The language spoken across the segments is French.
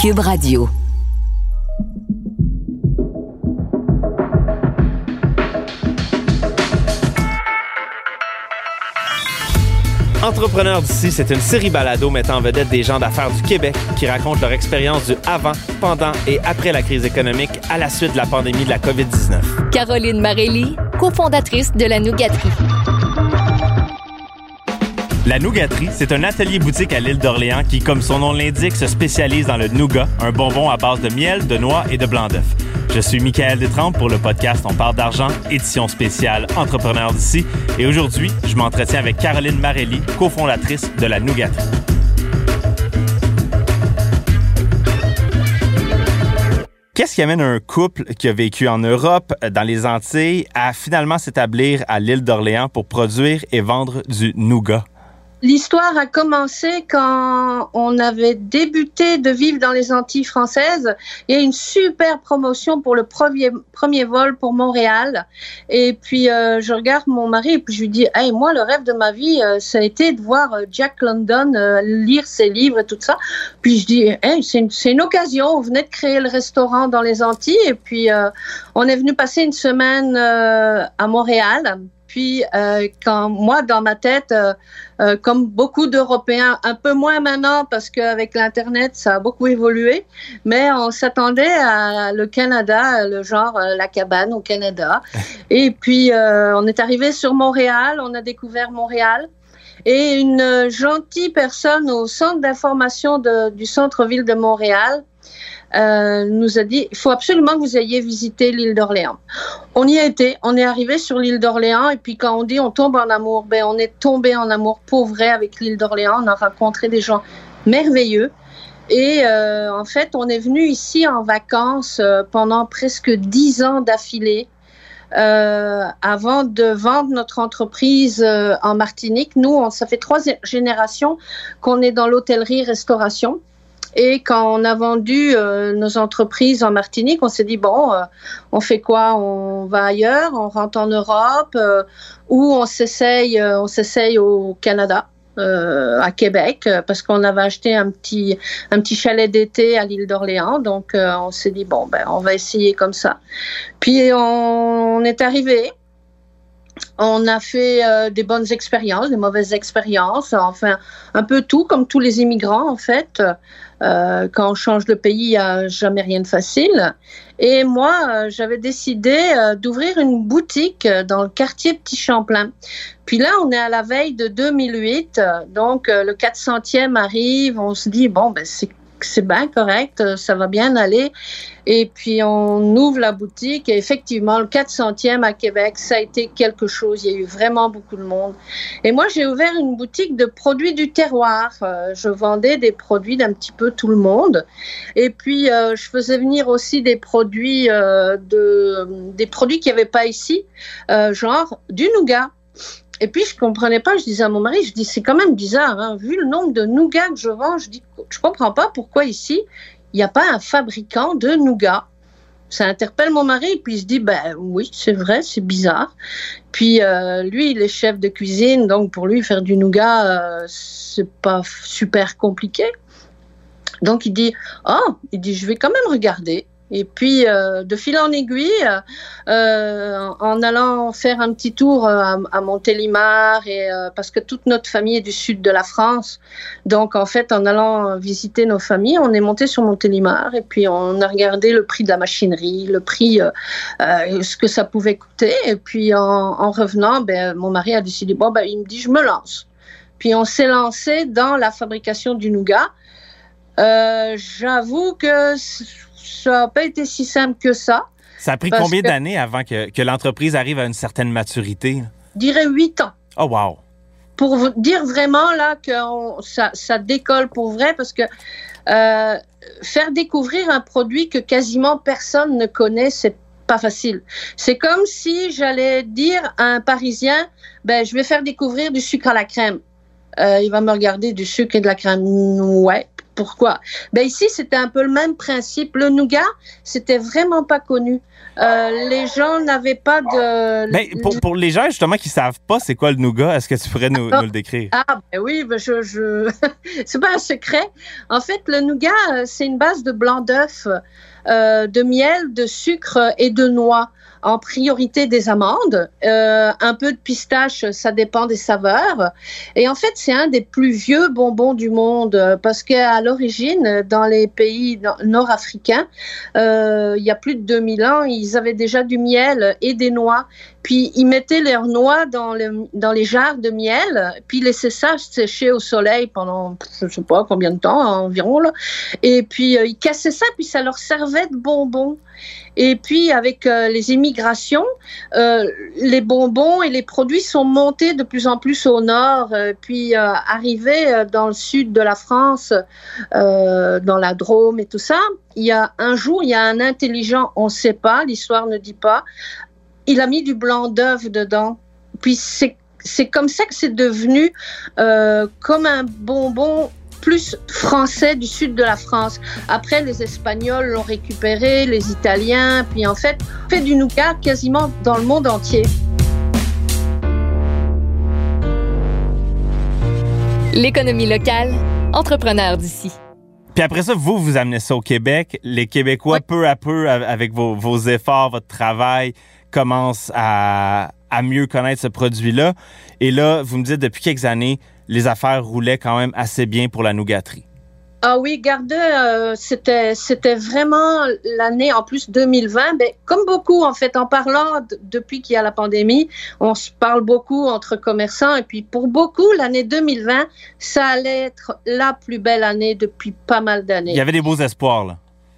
Cube Radio. Entrepreneurs d'ici, c'est une série balado mettant en vedette des gens d'affaires du Québec qui racontent leur expérience du avant, pendant et après la crise économique à la suite de la pandémie de la COVID-19. Caroline Marelli, cofondatrice de la Nougaterie. La Nougaterie, c'est un atelier boutique à l'île d'Orléans qui, comme son nom l'indique, se spécialise dans le nougat, un bonbon à base de miel, de noix et de blanc d'œuf. Je suis Michael Détrempe pour le podcast On parle d'argent, édition spéciale Entrepreneurs d'ici. Et aujourd'hui, je m'entretiens avec Caroline Marelli, cofondatrice de la Nougaterie. Qu'est-ce qui amène un couple qui a vécu en Europe, dans les Antilles, à finalement s'établir à l'île d'Orléans pour produire et vendre du nougat? L'histoire a commencé quand on avait débuté de vivre dans les Antilles françaises. Il y a une super promotion pour le premier, premier vol pour Montréal. Et puis, euh, je regarde mon mari et puis je lui dis, hey, moi, le rêve de ma vie, euh, ça a été de voir euh, Jack London lire ses livres et tout ça. Puis je dis, hey, c'est une, une, occasion. On venait de créer le restaurant dans les Antilles et puis on est venu passer une semaine à Montréal. Puis, euh, quand moi, dans ma tête, euh, euh, comme beaucoup d'Européens, un peu moins maintenant parce qu'avec l'Internet, ça a beaucoup évolué, mais on s'attendait à le Canada, le genre la cabane au Canada. Et puis, on est arrivé sur Montréal, on a découvert Montréal. Et une gentille personne au centre d'information du centre-ville de Montréal euh, nous a dit il faut absolument que vous ayez visité l'île d'Orléans. On y a été, on est arrivé sur l'île d'Orléans et puis quand on dit on tombe en amour, ben on est tombé en amour pour vrai avec l'île d'Orléans. On a rencontré des gens merveilleux. Et euh, en fait, on est venu ici en vacances euh, pendant presque dix ans d'affilée. Avant de vendre notre entreprise en Martinique. Nous, ça fait trois générations qu'on est dans l'hôtellerie-restauration. Et quand on a vendu euh, nos entreprises en Martinique, on s'est dit bon, euh, on fait quoi? On va ailleurs, on rentre en Europe euh, ou on s'essaye, on s'essaye au Canada. à Québec parce qu'on avait acheté un petit un petit chalet d'été à l'île d'Orléans. Donc on s'est dit bon ben on va essayer comme ça. Puis on est arrivé on a fait euh, des bonnes expériences, des mauvaises expériences, enfin un peu tout, comme tous les immigrants en fait. Euh, quand on change de pays, il n'y a jamais rien de facile. Et moi, euh, j'avais décidé d'ouvrir une boutique dans le quartier Petit Champlain. Puis là, on est à la veille de 2008, donc le 400e arrive, on se dit, bon, ben, c'est c'est bien correct, euh, ça va bien aller. Et puis on ouvre la boutique et effectivement, le 400e à Québec, ça a été quelque chose. Il y a eu vraiment beaucoup de monde. Et moi, j'ai ouvert une boutique de produits du terroir. Euh, je vendais des produits d'un petit peu tout le monde. Et puis, euh, je faisais venir aussi des produits, de, des produits qu'il n'y avait pas ici, genre du nougat. Et puis, je comprenais pas. Je disais à mon mari, je dis, c'est quand même bizarre, hein. vu le nombre de nougats que je vends, je dis, je comprends pas pourquoi ici, il n'y a pas un fabricant de nougats. Ça interpelle mon mari, puis il se dit, ben oui, c'est vrai, c'est bizarre. Puis euh, lui, il est chef de cuisine, donc pour lui, faire du nougat, euh, c'est pas super compliqué. Donc il dit, oh, il dit, je vais quand même regarder. Et puis, euh, de fil en aiguille, euh, en allant faire un petit tour euh, à, Montélimar, et, parce que toute notre famille est du sud de la France, donc en fait, en allant visiter nos familles, on est monté sur Montélimar et puis on a regardé le prix de la machinerie, le prix, ce que ça pouvait coûter. Et puis en, revenant, ben, mon mari a décidé, bon, ben, il me dit, je me lance. Puis on s'est lancé dans la fabrication du nougat. J'avoue que ça n'a pas été si simple que ça. Ça a pris combien d'années avant que, l'entreprise arrive à une certaine maturité? Je dirais huit ans. Oh, wow! Pour vous dire vraiment là que ça, décolle pour vrai parce que euh, faire découvrir un produit que quasiment personne ne connaît, c'est pas facile. C'est comme si j'allais dire à un Parisien, ben, je vais faire découvrir du sucre à la crème. Euh, il va me regarder du sucre et de la crème. Ouais, pourquoi Ben ici, c'était un peu le même principe. Le nougat, c'était vraiment pas connu. Euh, les gens n'avaient pas de. Ben, pour, pour, les gens justement qui savent pas c'est quoi le nougat, est-ce que tu pourrais nous, nous le décrire? Ah ben oui, ben je, je... c'est pas un secret. En fait, le nougat, euh, c'est une base de blanc d'œuf, euh, de miel, de sucre et de noix en priorité des amandes, euh, un peu de pistache, ça dépend des saveurs. Et en fait, c'est un des plus vieux bonbons du monde parce qu'à l'origine, dans les pays nord-africains, euh, il y a plus de 2000 ans, ils avaient déjà du miel et des noix. Puis ils mettaient leurs noix dans, les jarres de miel, puis laissaient ça sécher au soleil pendant je ne sais pas combien de temps environ. Et puis euh, ils cassaient ça, puis ça leur servait de bonbons. Et puis avec euh, les immigrations, euh, les bonbons et les produits sont montés de plus en plus au nord, puis arrivés dans le sud de la France, dans la Drôme et tout ça. Il y a un jour, il y a un intelligent, on ne sait pas, l'histoire ne dit pas, il a mis du blanc d'œuf dedans. Puis c'est c'est comme ça que c'est devenu euh, comme un bonbon plus français du sud de la France. Après, les Espagnols l'ont récupéré, les Italiens, puis en fait, fait du nougat quasiment dans le monde entier. L'économie locale, entrepreneur d'ici. Puis après ça, vous, vous amenez ça au Québec. Les Québécois, peu à peu, avec vos, vos efforts, votre travail, commence à, à mieux connaître ce produit-là. Et là, vous me dites, depuis quelques années, les affaires roulaient quand même assez bien pour la nougaterie. Ah oui, Gardeux, euh, c'était c'était vraiment l'année en plus 2020. Ben, comme beaucoup en fait, en parlant depuis qu'il y a la pandémie, on se parle beaucoup entre commerçants et puis pour beaucoup l'année 2020, ça allait être la plus belle année depuis pas mal d'années. Il y avait des beaux espoirs là.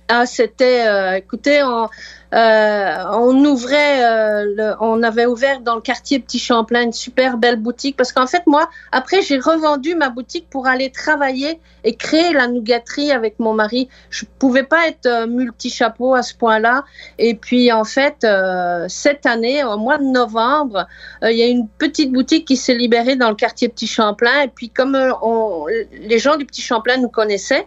Ah, c'était, euh, écoutez, on, euh, ouvrait, euh, on avait ouvert dans le quartier Petit Champlain une super belle boutique parce qu'en fait, moi, après, j'ai revendu ma boutique pour aller travailler et créer la nougaterie avec mon mari. Je pouvais pas être multi-chapeau à ce point-là. Et puis, en fait, cette année, au mois de novembre, il y a une petite boutique qui s'est libérée dans le quartier Petit Champlain. Et puis, comme les gens du Petit Champlain nous connaissaient,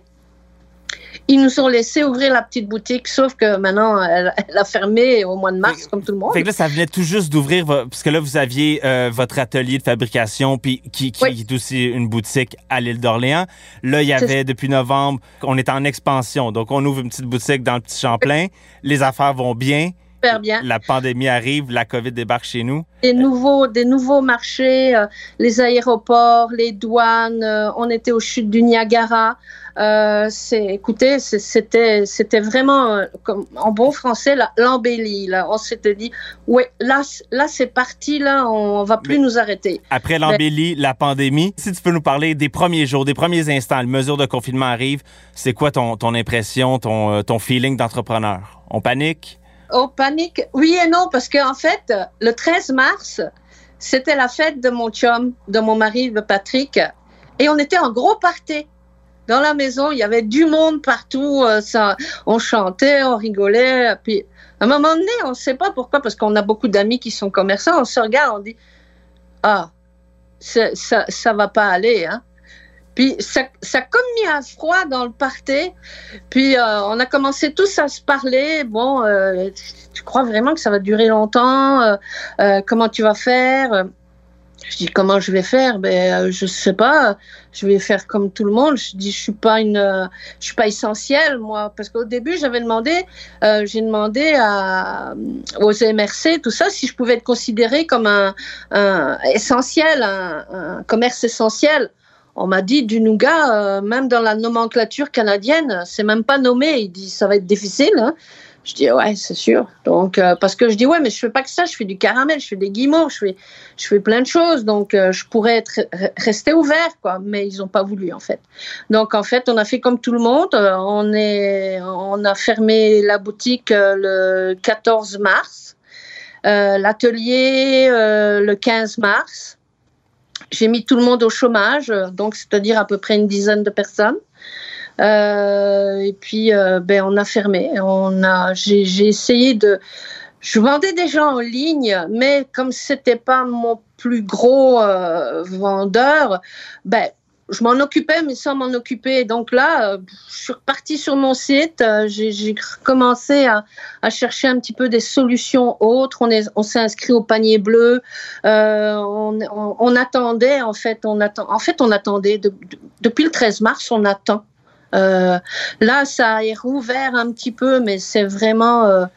ils nous ont laissé ouvrir la petite boutique, sauf que maintenant, elle, a fermé au mois de mars, comme tout le monde. Fait que là, ça venait tout juste d'ouvrir, parce que là, vous aviez euh, votre atelier de fabrication, puis qui, qui est aussi une boutique à l'île d'Orléans. Là, il y avait, depuis novembre, on est en expansion. Donc, on ouvre une petite boutique dans le Petit Champlain. Les affaires vont bien. Bien. La pandémie arrive, la COVID débarque chez nous. Des nouveaux, des nouveaux marchés, euh, les aéroports, les douanes. Euh, on était au chutes du Niagara. Euh, c'est, écoutez, c'était, c'était vraiment, comme, en bon français, l'embellie. Là, on s'était dit, ouais, là, là, c'est parti. Là, on va plus nous arrêter. Après l'embellie, la pandémie, si tu peux nous parler des premiers jours, des premiers instants, les mesures de confinement arrivent. C'est quoi ton, ton impression, ton, ton feeling d'entrepreneur? On panique? On panique, oui et non, parce qu'en en fait, le 13 mars, c'était la fête de mon chum, de mon mari, de Patrick, et on était en gros party dans la maison, il y avait du monde partout. Euh, ça, on chantait, on rigolait. Puis, à un moment donné, on ne sait pas pourquoi, parce qu'on a beaucoup d'amis qui sont commerçants. On se regarde, on dit Ah, ça, ça va pas aller. Hein? Puis, ça, ça a comme mis un froid dans le party. Puis, euh, on a commencé tous à se parler. Bon, euh, tu crois vraiment que ça va durer longtemps? Comment tu vas faire? Je dis comment je vais faire? Ben euh, je sais pas. Je vais faire comme tout le monde. Je dis je suis pas une, euh, je suis pas essentielle moi parce qu'au début j'avais demandé, euh, j'ai demandé à, aux MRC tout ça si je pouvais être considérée comme un, essentiel, un, commerce essentiel. On m'a dit du nougat, même dans la nomenclature canadienne, c'est même pas nommé. Il dit ça va être difficile. Hein. Je dis ouais, c'est sûr. Donc euh, parce que je dis ouais, mais je fais pas que ça. Je fais du caramel, je fais des guimauves, je fais, je fais plein de choses. Donc euh, je pourrais être rester ouvert quoi, mais ils ont pas voulu en fait. Donc en fait, on a fait comme tout le monde. Euh, on est, on a fermé la boutique le 14 mars, l'atelier le 15 mars. J'ai mis tout le monde au chômage, donc c'est-à-dire à peu près une dizaine de personnes. Euh, et puis, euh, ben, on a fermé. On a, j'ai essayé de. Je vendais déjà en ligne, mais comme c'était pas mon plus gros euh, vendeur, ben, je m'en occupais, mais sans m'en occuper. Donc là, euh, je suis repartie sur mon site. Euh, j'ai commencé à, chercher un petit peu des solutions autres. On est, on s'est inscrit au panier bleu. Euh, on, attendait, en fait, on attend. En fait, on attendait depuis le 13 mars. On attend. Là, ça est rouvert un petit peu, mais c'est vraiment,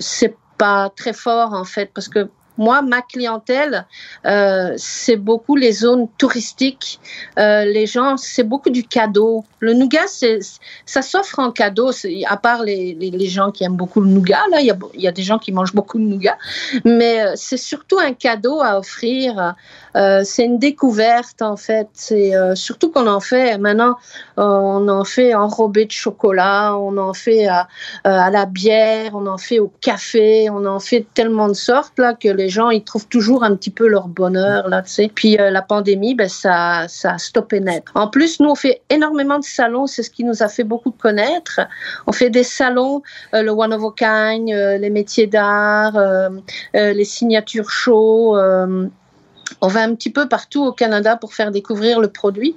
c'est pas très fort en fait, parce que moi, ma clientèle, euh, c'est beaucoup les zones touristiques. Euh, les gens, c'est beaucoup du cadeau. Le nougat, ça s'offre en cadeau, à part les, gens qui aiment beaucoup le nougat. Là, il y a, des gens qui mangent beaucoup de nougat, mais euh, c'est surtout un cadeau à offrir. C'est une découverte en fait. C'est surtout qu'on en fait maintenant, on en fait enrobé de chocolat, on en fait à, à, la bière, on en fait au café, on en fait tellement de sortes là que les gens ils trouvent toujours un petit peu leur bonheur là. Puis la pandémie, ben ça ça a stoppé net. En plus, nous on fait énormément de salons, c'est ce qui nous a fait beaucoup connaître. On fait des salons, le One of a Kind, les métiers d'art, les signatures show. On va un petit peu partout au Canada pour faire découvrir le produit.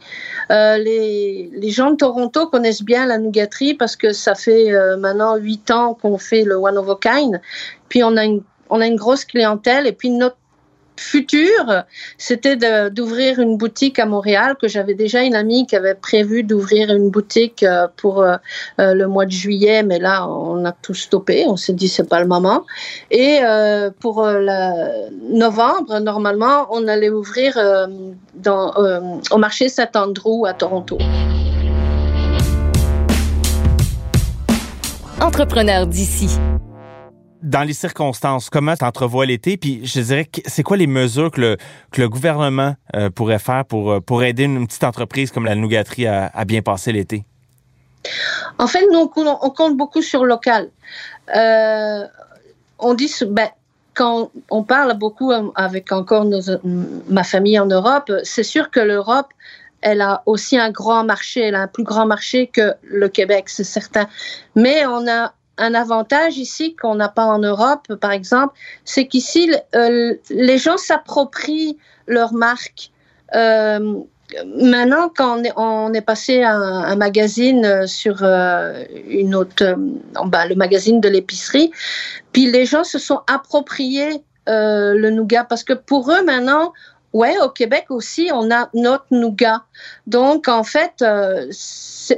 Euh, les, gens de Toronto connaissent bien la nougaterie parce que ça fait euh, maintenant huit ans qu'on fait le One of a Kind. Puis on a une, on a une grosse clientèle et puis notre futur, c'était d'ouvrir une boutique à Montréal, que j'avais déjà une amie qui avait prévu d'ouvrir une boutique euh, pour euh, euh, le mois de juillet, mais là, on a tout stoppé. On s'est dit, c'est pas le moment. Et pour le novembre, normalement, on allait ouvrir au marché Saint-Andrew à Toronto. Entrepreneur d'ici dans les circonstances, comment tu entrevois l'été? Puis je dirais, c'est quoi les mesures que le, que le gouvernement euh, pourrait faire pour, euh, pour aider une petite entreprise comme la nougaterie à, bien passer l'été? En fait, nous, on compte beaucoup sur local. Euh, on dit, ben, quand on parle beaucoup avec encore ma famille en Europe, c'est sûr que l'Europe, elle a aussi un grand marché, elle a un plus grand marché que le Québec, c'est certain. Mais on a un avantage ici qu'on n'a pas en Europe, par exemple, c'est qu'ici, euh, les gens s'approprient leur marque. Euh, maintenant, quand on est, passé à un, magazine euh, sur une autre, bah, le magazine de l'épicerie, puis les gens se sont appropriés le nougat parce que pour eux maintenant, Ouais, au Québec aussi, on a notre nougat. Donc, en fait, euh,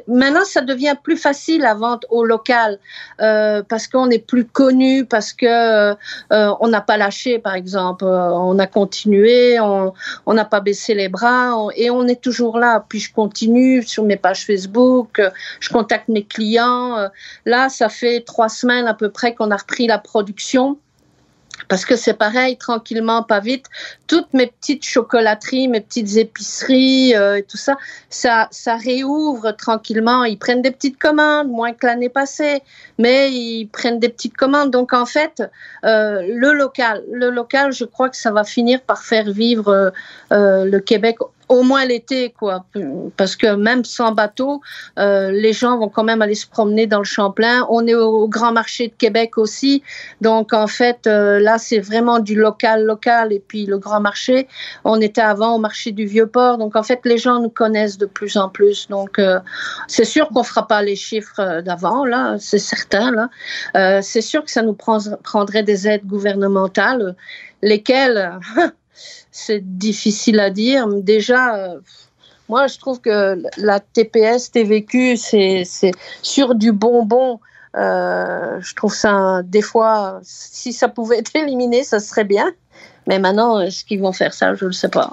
maintenant, ça devient plus facile à vendre au local euh, parce qu'on est plus connu, parce que euh, on n'a pas lâché, par exemple. Euh, on a continué, on n'a pas baissé les bras on, et on est toujours là. Puis je continue sur mes pages Facebook, je contacte mes clients. Là, ça fait trois semaines à peu près qu'on a repris la production. Parce que c'est pareil, tranquillement, pas vite. Toutes mes petites chocolateries, mes petites épiceries euh, et tout ça, ça, ça réouvre tranquillement. Ils prennent des petites commandes, moins que l'année passée, mais ils prennent des petites commandes. Donc en fait, euh, le local, le local, je crois que ça va finir par faire vivre euh, le Québec au moins l'été, quoi. Parce que même sans bateau, euh, les gens vont quand même aller se promener dans le Champlain. On est au, Grand Marché de Québec aussi. Donc, en fait, euh, là, c'est vraiment du local, local. Et puis, le Grand Marché, on était avant au marché du Vieux-Port. Donc, en fait, les gens nous connaissent de plus en plus. Donc, euh, c'est sûr qu'on fera pas les chiffres d'avant, là. C'est certain, là. Euh, c'est sûr que ça nous prendrait des aides gouvernementales, lesquelles... c'est difficile à dire. Déjà, euh, moi, je trouve que la TPS, TVQ, c'est sur du bonbon. Euh, je trouve ça, des fois, si ça pouvait être éliminé, ça serait bien. Mais maintenant, est-ce qu'ils vont faire ça? Je ne le sais pas.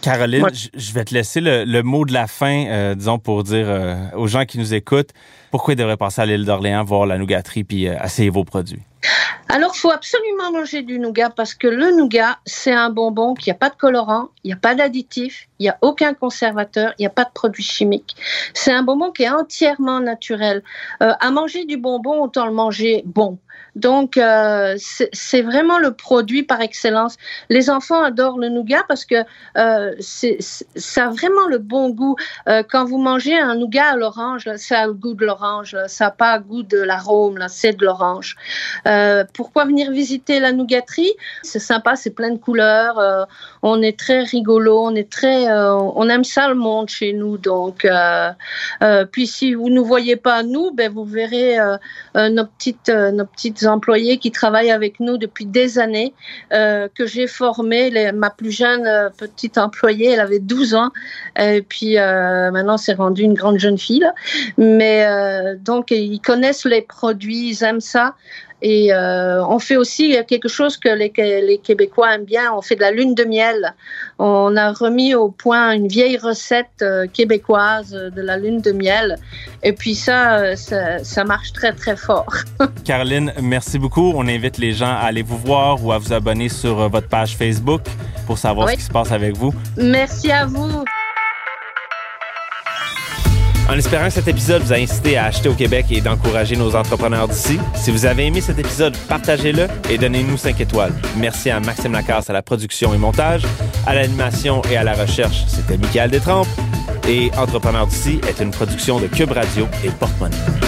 Caroline, Moi, je vais te laisser le, le, mot de la fin, euh, disons, pour dire euh, aux gens qui nous écoutent pourquoi ils devraient passer à l'île d'Orléans, voir la nougaterie, puis euh, essayer vos produits? Alors, il faut absolument manger du nougat parce que le nougat, c'est un bonbon qui n'a pas de colorant, il n'y a pas d'additif, il n'y a aucun conservateur, il n'y a pas de produits chimiques. C'est un bonbon qui est entièrement naturel. Euh, à manger du bonbon, autant le manger bon. Donc, euh, c'est vraiment le produit par excellence. Les enfants adorent le nougat parce que euh, ça a vraiment le bon goût. Quand vous mangez un nougat à l'orange, ça a le goût de l'orange. Ça n'a pas goût de l'arôme, c'est de l'orange. Euh, pourquoi venir visiter la nougaterie C'est sympa, c'est plein de couleurs. Euh, on est très rigolo, on est très, euh, on aime ça le monde chez nous. Donc, puis si vous ne voyez pas nous, ben vous verrez nos petites, nos petites employées qui travaillent avec nous depuis des années, que j'ai formées. ma plus jeune petite employée, elle avait 12 ans, et puis maintenant c'est rendu une grande jeune fille. Mais donc ils connaissent les produits, ils aiment ça. Et euh, on fait aussi quelque chose que les, les, Québécois aiment bien, on fait de la lune de miel. On a remis au point une vieille recette euh, québécoise de la lune de miel. Et puis ça, ça, ça marche très, très fort. Caroline, merci beaucoup. On invite les gens à aller vous voir ou à vous abonner sur euh, votre page Facebook pour savoir ce qui se passe avec vous. Merci à vous. En espérant que cet épisode vous a incité à acheter au Québec et d'encourager nos entrepreneurs d'ici, si vous avez aimé cet épisode, partagez-le et donnez-nous 5 étoiles. Merci à Maxime Lacasse à la production et montage, à l'animation et à la recherche. C'était Michael Détrempe et Entrepreneurs d'ici est une production de Cube Radio et Porte-Monnaie.